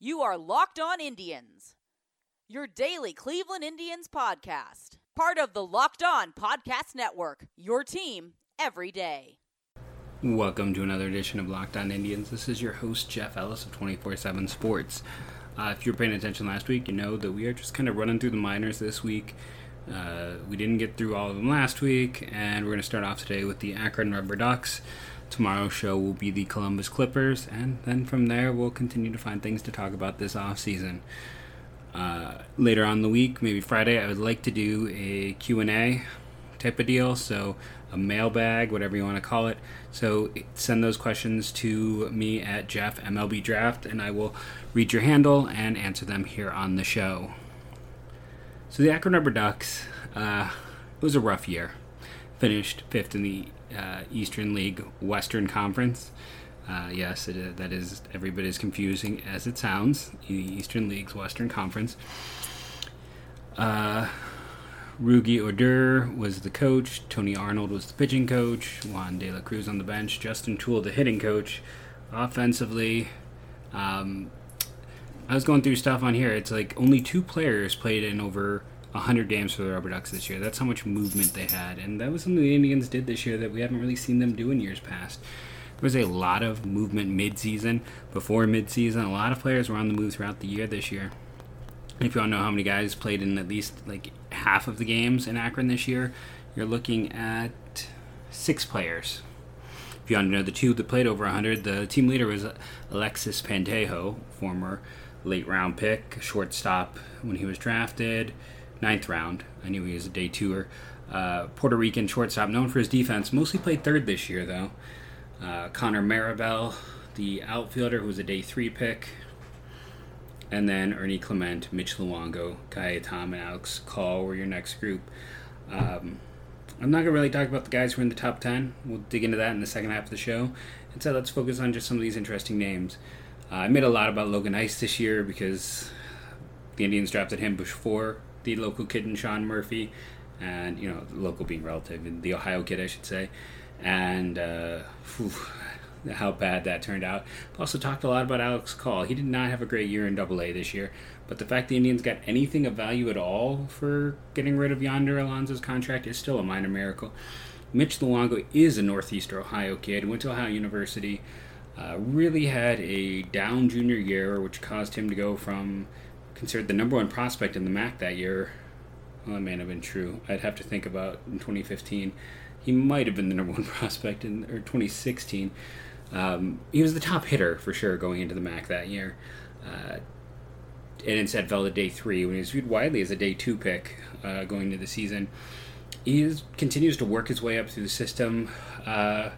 You are Locked On Indians, your daily Cleveland Indians podcast. Part of the Locked On Podcast Network, your team every day. Welcome to another edition of Locked On Indians. This is your host, Jeff Ellis of 24 7 Sports. Uh, if you were paying attention last week, you know that we are just kind of running through the minors this week. Uh, we didn't get through all of them last week, and we're going to start off today with the Akron Rubber Ducks. Tomorrow's show will be the Columbus Clippers, and then from there we'll continue to find things to talk about this off season. Uh, later on the week, maybe Friday, I would like to do a Q&A type of deal, so a mailbag, whatever you want to call it. So send those questions to me at Jeff MLB Draft, and I will read your handle and answer them here on the show. So the Akron Rubber Ducks, uh, it was a rough year. Finished fifth in the uh, Eastern League Western Conference. Uh, yes, it, that is every bit as confusing as it sounds. The Eastern League's Western Conference. Uh, Rouglas Odor was the coach. Tony Arnold was the pitching coach. Juan De La Cruz on the bench. Justin Toole the hitting coach. Offensively, um, I was going through stuff on here. It's like only two players played in over 100 games for the Rubber Ducks this year. That's how much movement they had. And that was something the Indians did this year that we haven't really seen them do in years past. There was a lot of movement mid-season, before mid-season. A lot of players were on the move throughout the year this year. If you want to know how many guys played in at least like half of the games in Akron this year, you're looking at six players. If you want to know the two that played over 100, the team leader was Alexis Pantoja, former late round pick, shortstop when he was drafted ninth round. I knew he was a day twoer. Uh, Puerto Rican shortstop, known for his defense, mostly played third this year though. Uh, Connor Marabell, the outfielder, who was a day three pick, and then Ernie Clement, Mitch Luongo, Ka'ai Tom, and Alex Call were your next group. Um, I'm not gonna really talk about the guys who are in the top ten. We'll dig into that in the second half of the show. Instead, let's focus on just some of these interesting names. Uh, I made a lot about Logan Ice this year because the Indians drafted him before the local kid in Sean Murphy, and you know, local being relative, the Ohio kid, I should say, and uh, whew, how bad that turned out. Also talked a lot about Alex Call. He did not have a great year in Double A this year, but the fact the Indians got anything of value at all for getting rid of Yonder Alonso's contract is still a minor miracle. Mitch Luongo is a Northeast Ohio kid, went to Ohio University. Uh, really had a down junior year, which caused him to go from considered the number one prospect in the MAC that year. Well, that may have been true. I'd have to think about in 2015. He might have been the number one prospect in or 2016. Um, he was the top hitter for sure going into the MAC that year. Uh, and instead fell to day three when he was viewed widely as a day two pick uh, going into the season. He is, continues to work his way up through the system. Uh,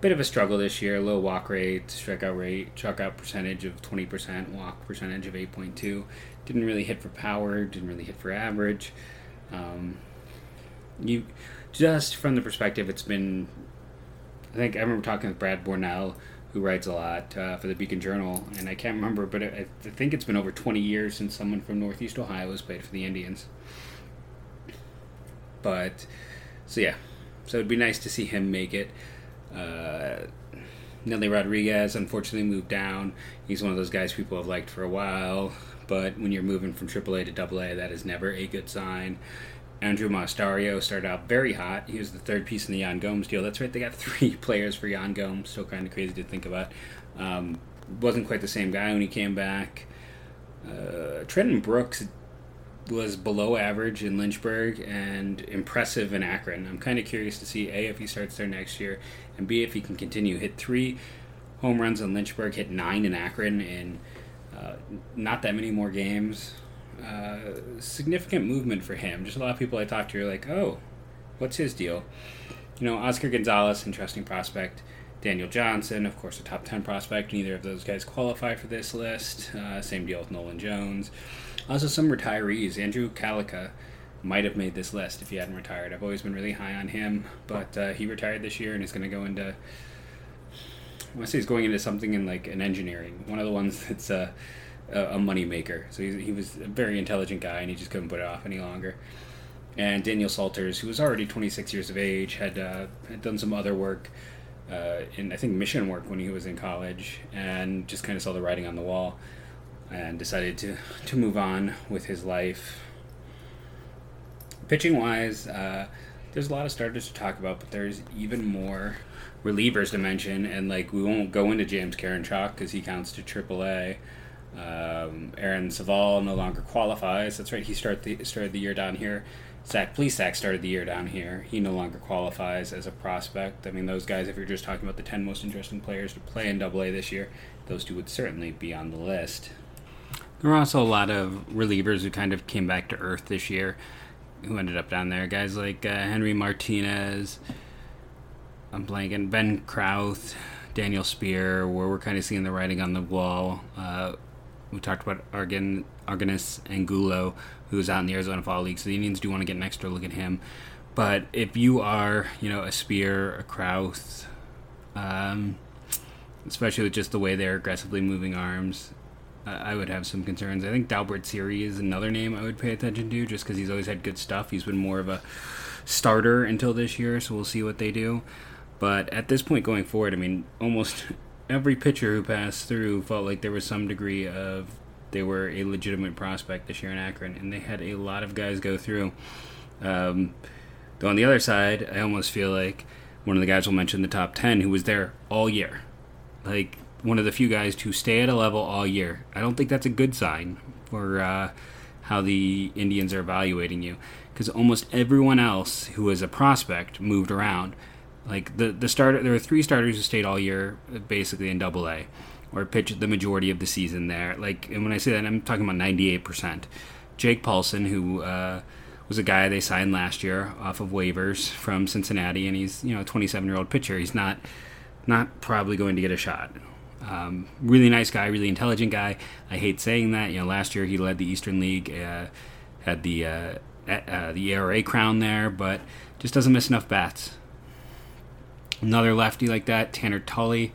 bit of a struggle this year. Low walk rate, strikeout rate, strikeout percentage of 20%, walk percentage of 8.2. Didn't really hit for power, didn't really hit for average. Um, you just from the perspective, it's been. I think I remember talking with Brad Bornell, who writes a lot uh, for the Beacon Journal, and I can't remember, but I, I think it's been over 20 years since someone from Northeast Ohio has played for the Indians. But so yeah, so it'd be nice to see him make it. Uh, Nelly Rodriguez unfortunately moved down. He's one of those guys people have liked for a while, but when you're moving from AAA to AA, that is never a good sign. Andruw Monasterio started out very hot. He was the third piece in the Yan Gomes deal. That's right, they got three players for Yan Gomes. Still kind of crazy to think about. Um, wasn't quite the same guy when he came back. Uh, Trenton Brooks was below average in Lynchburg and impressive in Akron. I'm kind of curious to see A, if he starts there next year, and B, if he can continue. Hit three home runs in Lynchburg, hit nine in Akron, in uh, not that many more games. Uh, significant movement for him. Just a lot of people I talk to are like, oh, what's his deal? You know, Oscar Gonzalez, interesting prospect. Daniel Johnson, of course, a top 10 prospect. Neither of those guys qualify for this list. Uh, same deal with Nolan Jones. Also, some retirees. Andrew Calica might have made this list if he hadn't retired. I've always been really high on him, but uh, he retired this year and is going to go into. I want to say he's going into something in like an engineering, one of the ones that's uh, a, a money maker. So he, he was a very intelligent guy, and he just couldn't put it off any longer. And Daniel Salters, who was already 26 years of age, had uh, had done some other work uh, in I think mission work when he was in college, and just kind of saw the writing on the wall and decided to, to move on with his life. Pitching wise, uh, there's a lot of starters to talk about, but there's even more relievers to mention. And like, we won't go into James Karinchak because he counts to AAA. Um, Aaron Civale no longer qualifies. That's right. He started the, started the year down here. Zach Plesac started the year down here. He no longer qualifies as a prospect. I mean, those guys, if you're just talking about the 10 most interesting players to play in AA this year, those two would certainly be on the list. There were also a lot of relievers who kind of came back to earth this year who ended up down there. Guys like uh, Henry Martinez, I'm blanking, Ben Krauth, Daniel Spear, where we're kind of seeing the writing on the wall. Uh, we talked about Argan, Argenis Angulo, who's out in the Arizona Fall League, so the Indians do want to get an extra look at him. But if you are, you know, a Spear, a Krauth, um, especially with just the way they're aggressively moving arms, I would have some concerns. I think Dalbert Siri is another name I would pay attention to, just because he's always had good stuff. He's been more of a starter until this year, so we'll see what they do. But at this point going forward, I mean, almost every pitcher who passed through felt like there was some degree of they were a legitimate prospect this year in Akron, and they had a lot of guys go through. Um, though on the other side, I almost feel like one of the guys will mention the top ten who was there all year. Like one of the few guys to stay at a level all year. I don't think that's a good sign for uh, how the Indians are evaluating you, because almost everyone else who was a prospect moved around. Like the the starter, there were three starters who stayed all year, basically in Double A, or pitched the majority of the season there. Like, and when I say that, I'm talking about 98 percent. Jake Paulson, who uh, was a guy they signed last year off of waivers from Cincinnati, and he's you know a 27 year old pitcher. He's not not probably going to get a shot. Um, really nice guy, really intelligent guy. I hate saying that. You know, last year he led the Eastern League, uh, had the uh, uh, the ERA crown there, but just doesn't miss enough bats. Another lefty like that, Tanner Tully,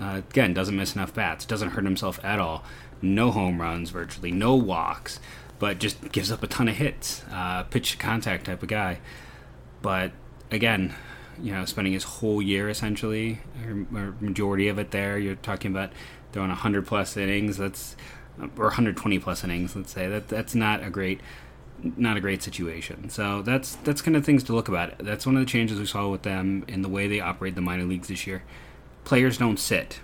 uh, again doesn't miss enough bats, doesn't hurt himself at all. No home runs, virtually no walks, but just gives up a ton of hits. Uh, pitch contact type of guy, but again, you know, spending his whole year essentially, or, or majority of it there. You're talking about throwing 100 plus innings. That's or 120 plus innings. Let's say that that's not a great not a great situation. So that's that's kind of things to look about. That's one of the changes we saw with them in the way they operate the minor leagues this year. Players don't sit.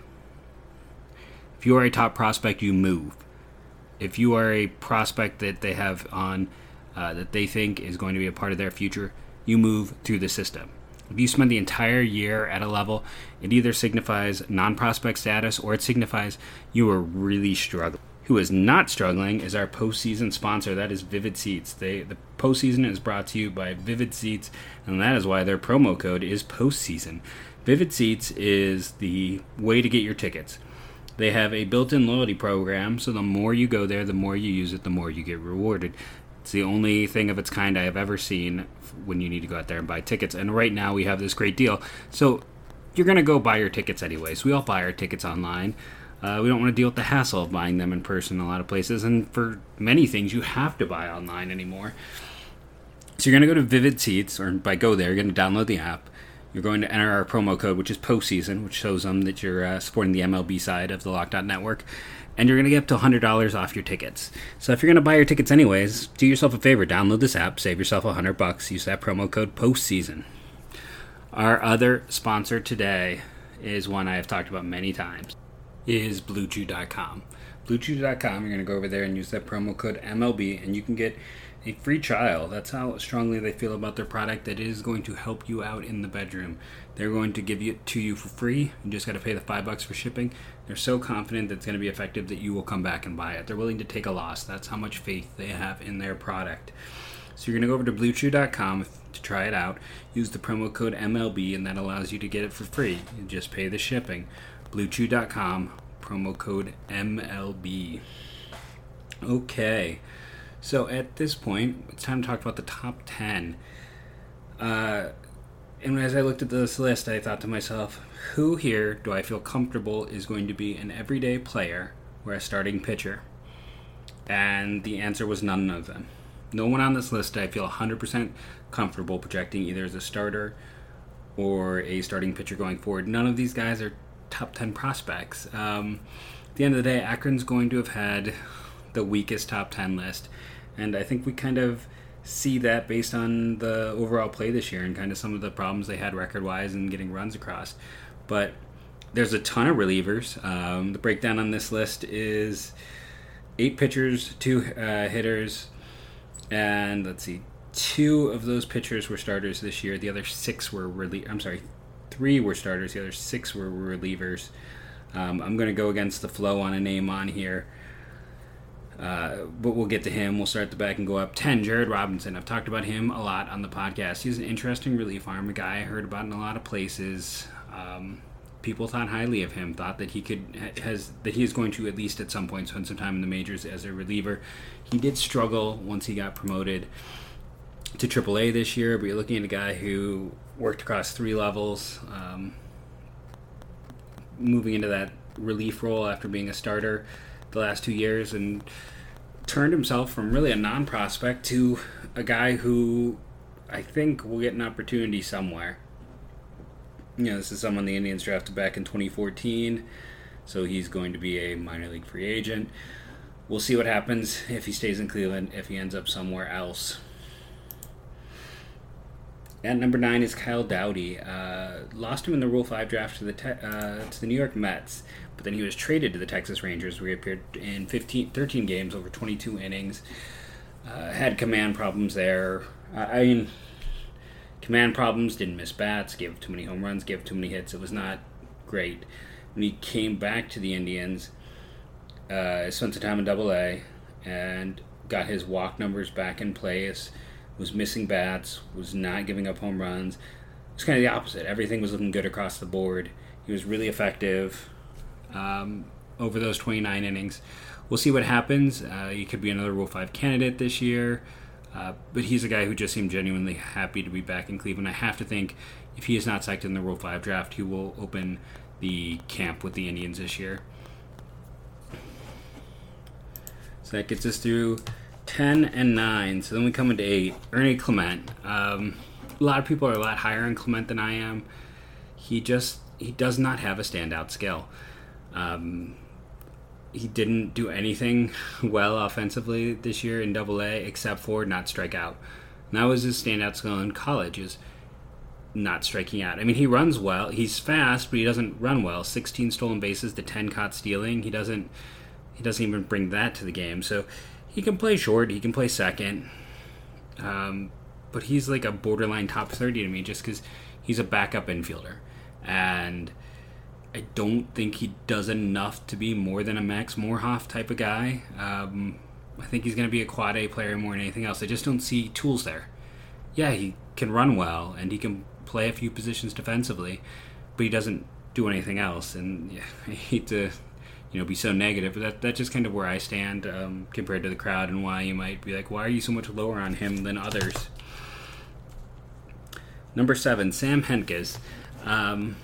If you are a top prospect, you move. If you are a prospect that they have on uh, that they think is going to be a part of their future, you move through the system. If you spend the entire year at a level, it either signifies non prospect status or it signifies you are really struggling. Who is not struggling is our postseason sponsor, that is Vivid Seats. They, the postseason is brought to you by Vivid Seats, and that is why their promo code is postseason. Vivid Seats is the way to get your tickets. They have a built in loyalty program, so the more you go there, the more you use it, the more you get rewarded. It's the only thing of its kind I have ever seen when you need to go out there and buy tickets. And right now we have this great deal. So you're going to go buy your tickets anyways. We all buy our tickets online. Uh, we don't want to deal with the hassle of buying them in person in a lot of places. And for many things, you have to buy online anymore. So you're going to go to Vivid Seats, or by go there, you're going to download the app. You're going to enter our promo code, which is postseason, which shows them that you're uh, supporting the MLB side of the Locked On Network and you're going to get up to $100 off your tickets. So if you're going to buy your tickets anyways, do yourself a favor, download this app, save yourself 100 bucks, use that promo code postseason. Our other sponsor today is one I have talked about many times. Is bluechew.com. Bluechew.com, you're going to go over there and use that promo code MLB and you can get a free trial. That's how strongly they feel about their product. That is going to help you out in the bedroom. They're going to give it to you for free. You just got to pay the five bucks for shipping. They're so confident that it's going to be effective that you will come back and buy it. They're willing to take a loss. That's how much faith they have in their product. So you're going to go over to BlueChew.com to try it out. Use the promo code MLB, and that allows you to get it for free. You just pay the shipping. BlueChew.com, promo code MLB. Okay. So at this point, it's time to talk about the top 10. Uh, and as I looked at this list, I thought to myself, who here do I feel comfortable is going to be an everyday player or a starting pitcher? And the answer was none of them. No one on this list I feel 100% comfortable projecting either as a starter or a starting pitcher going forward. None of these guys are top 10 prospects. Um, at the end of the day, Akron's going to have had the weakest top 10 list. And I think we kind of see that based on the overall play this year and kind of some of the problems they had record wise and getting runs across. But there's a ton of relievers. Um, the breakdown on this list is eight pitchers, two uh, hitters, and let's see, two of those pitchers were starters this year. The other six were relie- I'm sorry, three were starters. The other six were relievers. Um, I'm going to go against the flow on a name on here. Uh, but we'll get to him. We'll start at the back and go up. 10, Jared Robinson. I've talked about him a lot on the podcast. He's an interesting relief arm, a guy I heard about in a lot of places. Um, people thought highly of him, thought that he could has that he is going to at least at some point spend some time in the majors as a reliever. He did struggle once he got promoted to AAA this year, but you're looking at a guy who worked across three levels, um, moving into that relief role after being a starter the last two years, and turned himself from really a non prospect to a guy who I think will get an opportunity somewhere. You know, this is someone the Indians drafted back in 2014, so he's going to be a minor league free agent. We'll see what happens if he stays in Cleveland, if he ends up somewhere else. At number nine is Kyle Dowdy. Uh, lost him in the Rule Five draft to the te- uh, to the New York Mets, but then he was traded to the Texas Rangers, where he appeared in 15, 13 games over 22 innings. Uh, had command problems there. I mean, command problems. Didn't miss bats. Gave too many home runs. Gave too many hits. It was not great. When he came back to the Indians, uh, spent some time in Double A, and got his walk numbers back in place was missing bats, was not giving up home runs. It was kind of the opposite. Everything was looking good across the board. He was really effective um, over those 29 innings. We'll see what happens. Uh, he could be another Rule 5 candidate this year. Uh, but he's a guy who just seemed genuinely happy to be back in Cleveland. I have to think if he is not selected in the Rule 5 draft, he will open the camp with the Indians this year. So that gets us through 10 and 9. So then we come into 8. Ernie Clement. Um, a lot of people are a lot higher on Clement than I am. He just he does not have a standout skill. Um, he didn't do anything well offensively this year in Double A except for not strike out. And that was his standout skill in college is not striking out. I mean, he runs well. He's fast, but he doesn't run well. 16 stolen bases to 10 caught stealing. He doesn't he doesn't even bring that to the game. So he can play short. He can play second. Um, but he's like a borderline top 30 to me just because he's a backup infielder. And I don't think he does enough to be more than a Max Moroff type of guy. Um, I think he's going to be a quad A player more than anything else. I just don't see tools there. Yeah, he can run well and he can play a few positions defensively, but he doesn't do anything else. And yeah, I hate to you know be so negative. But that that's just kind of where I stand um, compared to the crowd and why you might be like, why are you so much lower on him than others? Number seven, Sam Hentges. Um,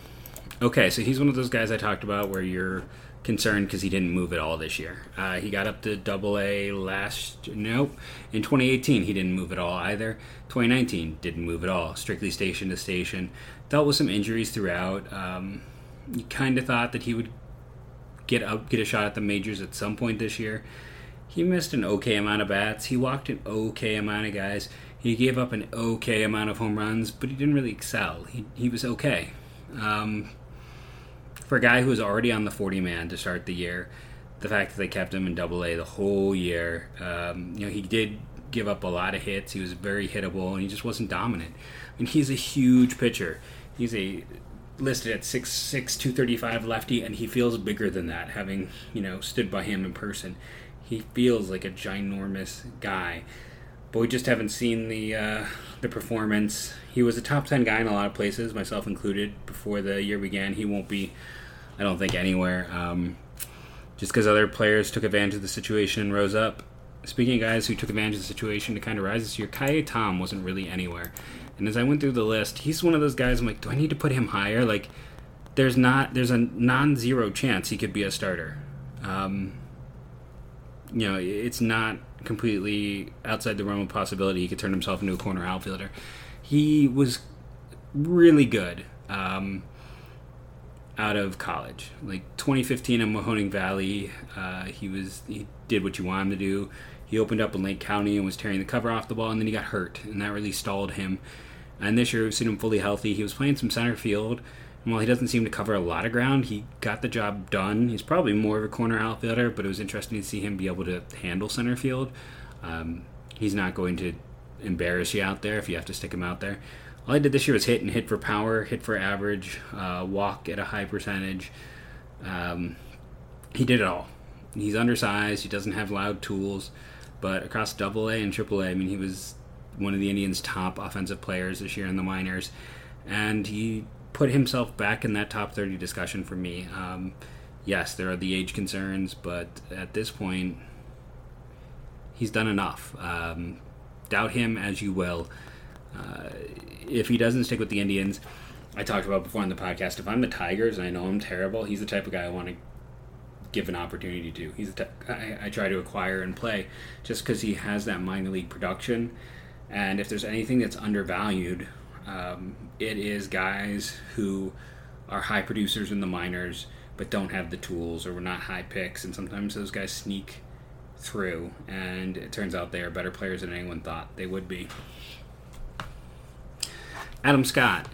okay, so he's one of those guys I talked about where you're concerned because he didn't move at all this year. Uh, he got up to Double A last. Nope. In 2018, he didn't move at all either. 2019 didn't move at all. Strictly station to station. Dealt with some injuries throughout. Um, you kind of thought that he would get up, get a shot at the majors at some point this year. He missed an okay amount of bats. He walked an okay amount of guys. He gave up an okay amount of home runs, but he didn't really excel. He he was okay. Um, for a guy who was already on the 40 man to start the year, the fact that they kept him in Double A the whole year, um, you know, he did give up a lot of hits. He was very hittable, and he just wasn't dominant. I mean, he's a huge pitcher. He's a listed at 6'6", 235 lefty, and he feels bigger than that, having, you know, stood by him in person. He feels like a ginormous guy. But we just haven't seen the uh, the performance. He was a top 10 guy in a lot of places, myself included, before the year began. He won't be, I don't think, anywhere. Um, just because other players took advantage of the situation and rose up. Speaking of guys who took advantage of the situation to kind of rise this year, Ka'ai Tom wasn't really anywhere. And as I went through the list, he's one of those guys. I'm like, do I need to put him higher? Like, there's not there's a non-zero chance he could be a starter. Um, you know, it's not completely outside the realm of possibility he could turn himself into a corner outfielder. He was really good. Um, out of college. Like 2015 in Mahoning Valley, uh, he was he did what you want him to do. He opened up in Lake County and was tearing the cover off the ball, and then he got hurt, and that really stalled him. And this year, we've seen him fully healthy. He was playing some center field, and while he doesn't seem to cover a lot of ground, he got the job done. He's probably more of a corner outfielder, but it was interesting to see him be able to handle center field. Um, he's not going to embarrass you out there if you have to stick him out there. All I did this year was hit and hit for power, hit for average, uh, walk at a high percentage. Um, he did it all. He's undersized. He doesn't have loud tools, but across Double A and Triple A, I mean, he was one of the Indians' top offensive players this year in the minors, and he put himself back in that top 30 discussion for me. Um, yes, there are the age concerns, but at this point, he's done enough. Um, doubt him as you will. Uh, if he doesn't stick with the Indians, I talked about before on the podcast. If I'm the Tigers and I know I'm terrible, he's the type of guy I want to give an opportunity to. He's the I try to acquire and play just because he has that minor league production. And if there's anything that's undervalued, um, it is guys who are high producers in the minors but don't have the tools or were not high picks. And sometimes those guys sneak through, and it turns out they are better players than anyone thought they would be. Adam Scott,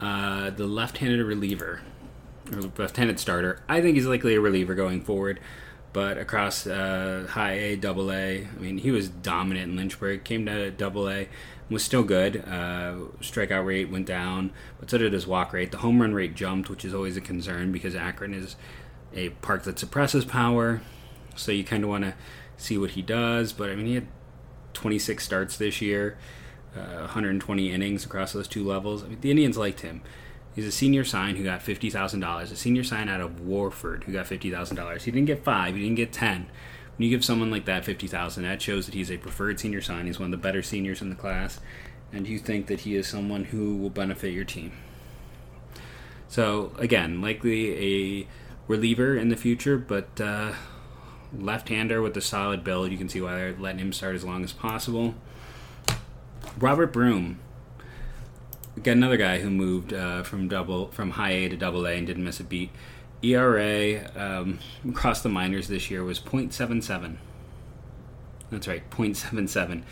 uh, the left-handed reliever or left-handed starter. I think he's likely a reliever going forward, but across uh, high A, double A, I mean, he was dominant in Lynchburg. Came to double A, was still good. Uh, strikeout rate went down, but so did his walk rate. The home run rate jumped, which is always a concern because Akron is a park that suppresses power. So you kind of want to see what he does. But I mean, he had 26 starts this year uh, 120 innings across those two levels. I mean, the Indians liked him. He's a senior sign who got fifty thousand dollars. A senior sign out of Wofford who got fifty thousand dollars. He didn't get five. He didn't get ten. When you give someone like that fifty thousand, that shows that he's a preferred senior sign. He's one of the better seniors in the class, and you think that he is someone who will benefit your team. So again, likely a reliever in the future, but uh, left-hander with a solid build. You can see why they're letting him start as long as possible. Robert Broom. Got another guy who moved uh, from double from high A to double A and didn't miss a beat. ERA um, across the minors this year was .77. That's right, .77.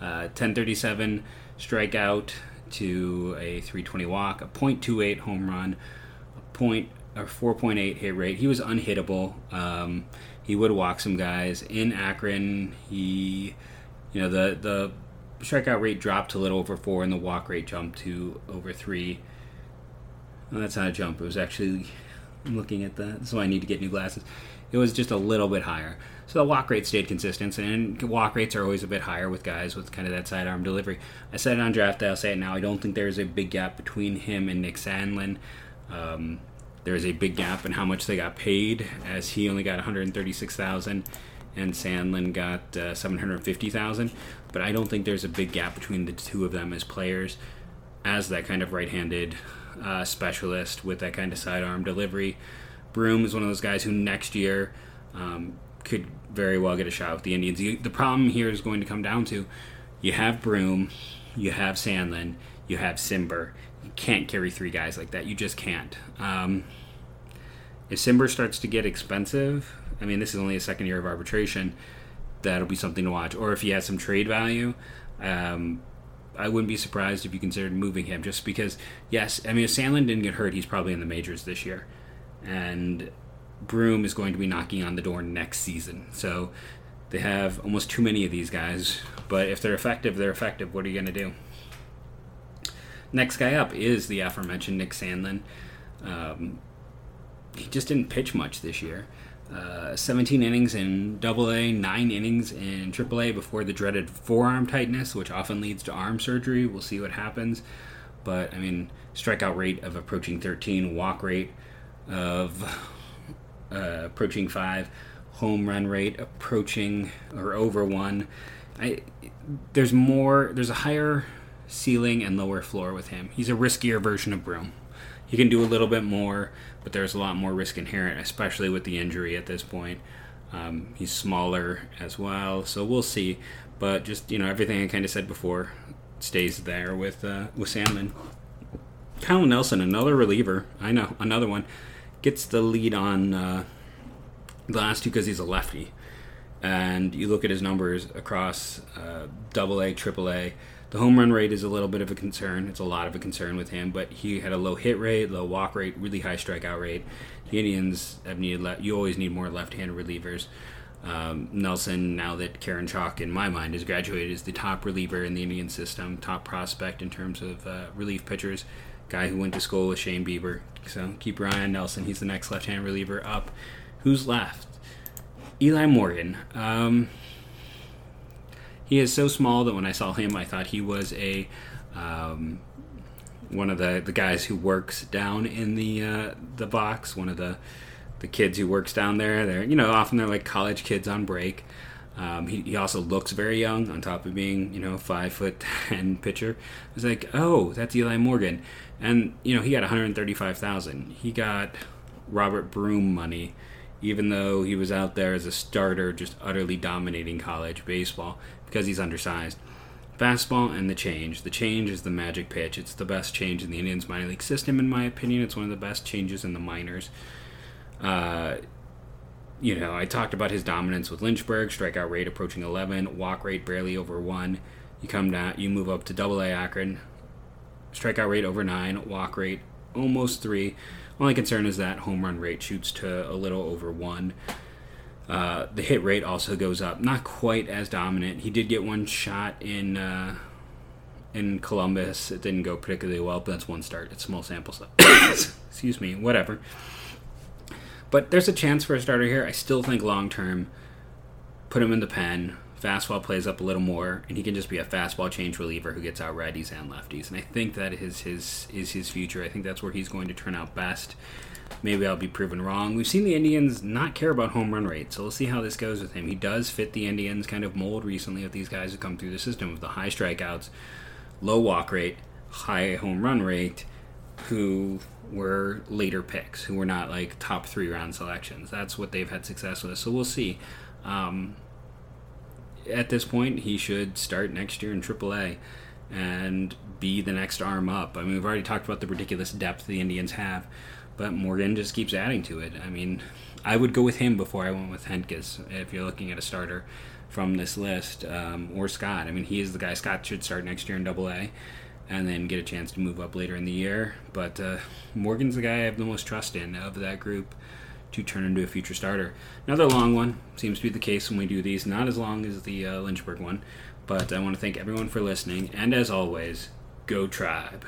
Uh, 1037 strikeout to a 320 walk, a .28 home run, a point or 4.8 hit rate. He was unhittable. Um, he would walk some guys in Akron. He, you know, the the strikeout rate dropped to a little over four, and the walk rate jumped to over three. Well, that's not a jump. It was actually I'm looking at that, so I need to get new glasses. It was just a little bit higher. So the walk rate stayed consistent, and walk rates are always a bit higher with guys with kind of that sidearm delivery. I said it on draft day, I'll say it now. I don't think there's a big gap between him and Nick Sandlin. Um, there's a big gap in how much they got paid, as he only got 136,000 and Sandlin got uh, 750,000. But I don't think there's a big gap between the two of them as players, as that kind of right-handed uh, specialist with that kind of sidearm delivery. Broom is one of those guys who next year um, could very well get a shot with the Indians. The problem here is going to come down to you have Broom, you have Sandlin, you have Cimber. You can't carry three guys like that. You just can't. Um, if Cimber starts to get expensive, I mean, this is only a second year of arbitration. That'll be something to watch. Or if he has some trade value, um, I wouldn't be surprised if you considered moving him. Just because, yes, I mean, if Sandlin didn't get hurt, he's probably in the majors this year, and Broom is going to be knocking on the door next season. So they have almost too many of these guys. But if they're effective, they're effective. What are you going to do? Next guy up is the aforementioned Nick Sandlin. Um, he just didn't pitch much this year. Uh, 17 innings in Double A, nine innings in Triple A before the dreaded forearm tightness, which often leads to arm surgery. We'll see what happens. But I mean, strikeout rate of approaching 13, walk rate of uh, approaching five, home run rate approaching or over one. I, there's more. There's a higher ceiling and lower floor with him. He's a riskier version of Broom. He can do a little bit more but there's a lot more risk inherent, especially with the injury at this point. Um, he's smaller as well, so we'll see. But just you know, everything I kind of said before stays there with uh, with Sandlin. Kyle Nelson, another reliever. I know another one. gets the lead on uh, the last two because he's a lefty. And you look at his numbers across uh, Double A, Triple A. The home run rate is a little bit of a concern. It's a lot of a concern with him, but he had a low hit rate, low walk rate, really high strikeout rate. The Indians have needed. Le- you always need more left-handed relievers. Um, Nelson, now that Karinchak, in my mind, has graduated, is the top reliever in the Indian system, top prospect in terms of uh, relief pitchers. Guy who went to school with Shane Bieber. So keep on Nelson. He's the next left-hand reliever up. Who's left? Eli Morgan. Um, he is so small that when I saw him, I thought he was a um, one of the, the guys who works down in the uh, the box. One of the the kids who works down there. They're you know often they're like college kids on break. Um, he, he also looks very young on top of being you know five foot ten pitcher. I was like, oh, that's Eli Morgan, and you know he got one hundred thirty five thousand. He got Robert Broom money, even though he was out there as a starter, just utterly dominating college baseball because he's undersized. Fastball and the change. The change is the magic pitch. It's the best change in the Indians minor league system, in my opinion. It's one of the best changes in the minors. Uh, you know, I talked about his dominance with Lynchburg, strikeout rate approaching 11, walk rate barely over 1. You come down, you move up to Double A Akron, strikeout rate over 9, walk rate almost 3. Only concern is that home run rate shoots to a little over 1. Uh, the hit rate also goes up, not quite as dominant. He did get one shot in uh, in Columbus. It didn't go particularly well, but that's one start. It's small sample size. Excuse me. Whatever. But there's a chance for a starter here. I still think long term, put him in the pen. Fastball plays up a little more, and he can just be a fastball change reliever who gets out righties and lefties. And I think that is his is his future. I think that's where he's going to turn out best. Maybe I'll be proven wrong. We've seen the Indians not care about home run rate, so we'll see how this goes with him. He does fit the Indians kind of mold recently of these guys who come through the system with the high strikeouts, low walk rate, high home run rate, who were later picks, who were not like top three round selections. That's what they've had success with. So we'll see. Um, at this point, he should start next year in AAA and be the next arm up. I mean, we've already talked about the ridiculous depth the Indians have, but Morgan just keeps adding to it. I mean, I would go with him before I went with Hentges if you're looking at a starter from this list, um, or Scott. I mean, he is the guy Scott should start next year in Double A and then get a chance to move up later in the year. But uh, Morgan's the guy I have the most trust in of that group to turn into a future starter. Another long one seems to be the case when we do these. Not as long as the uh, Lynchburg one, but I want to thank everyone for listening. And as always, go Tribe.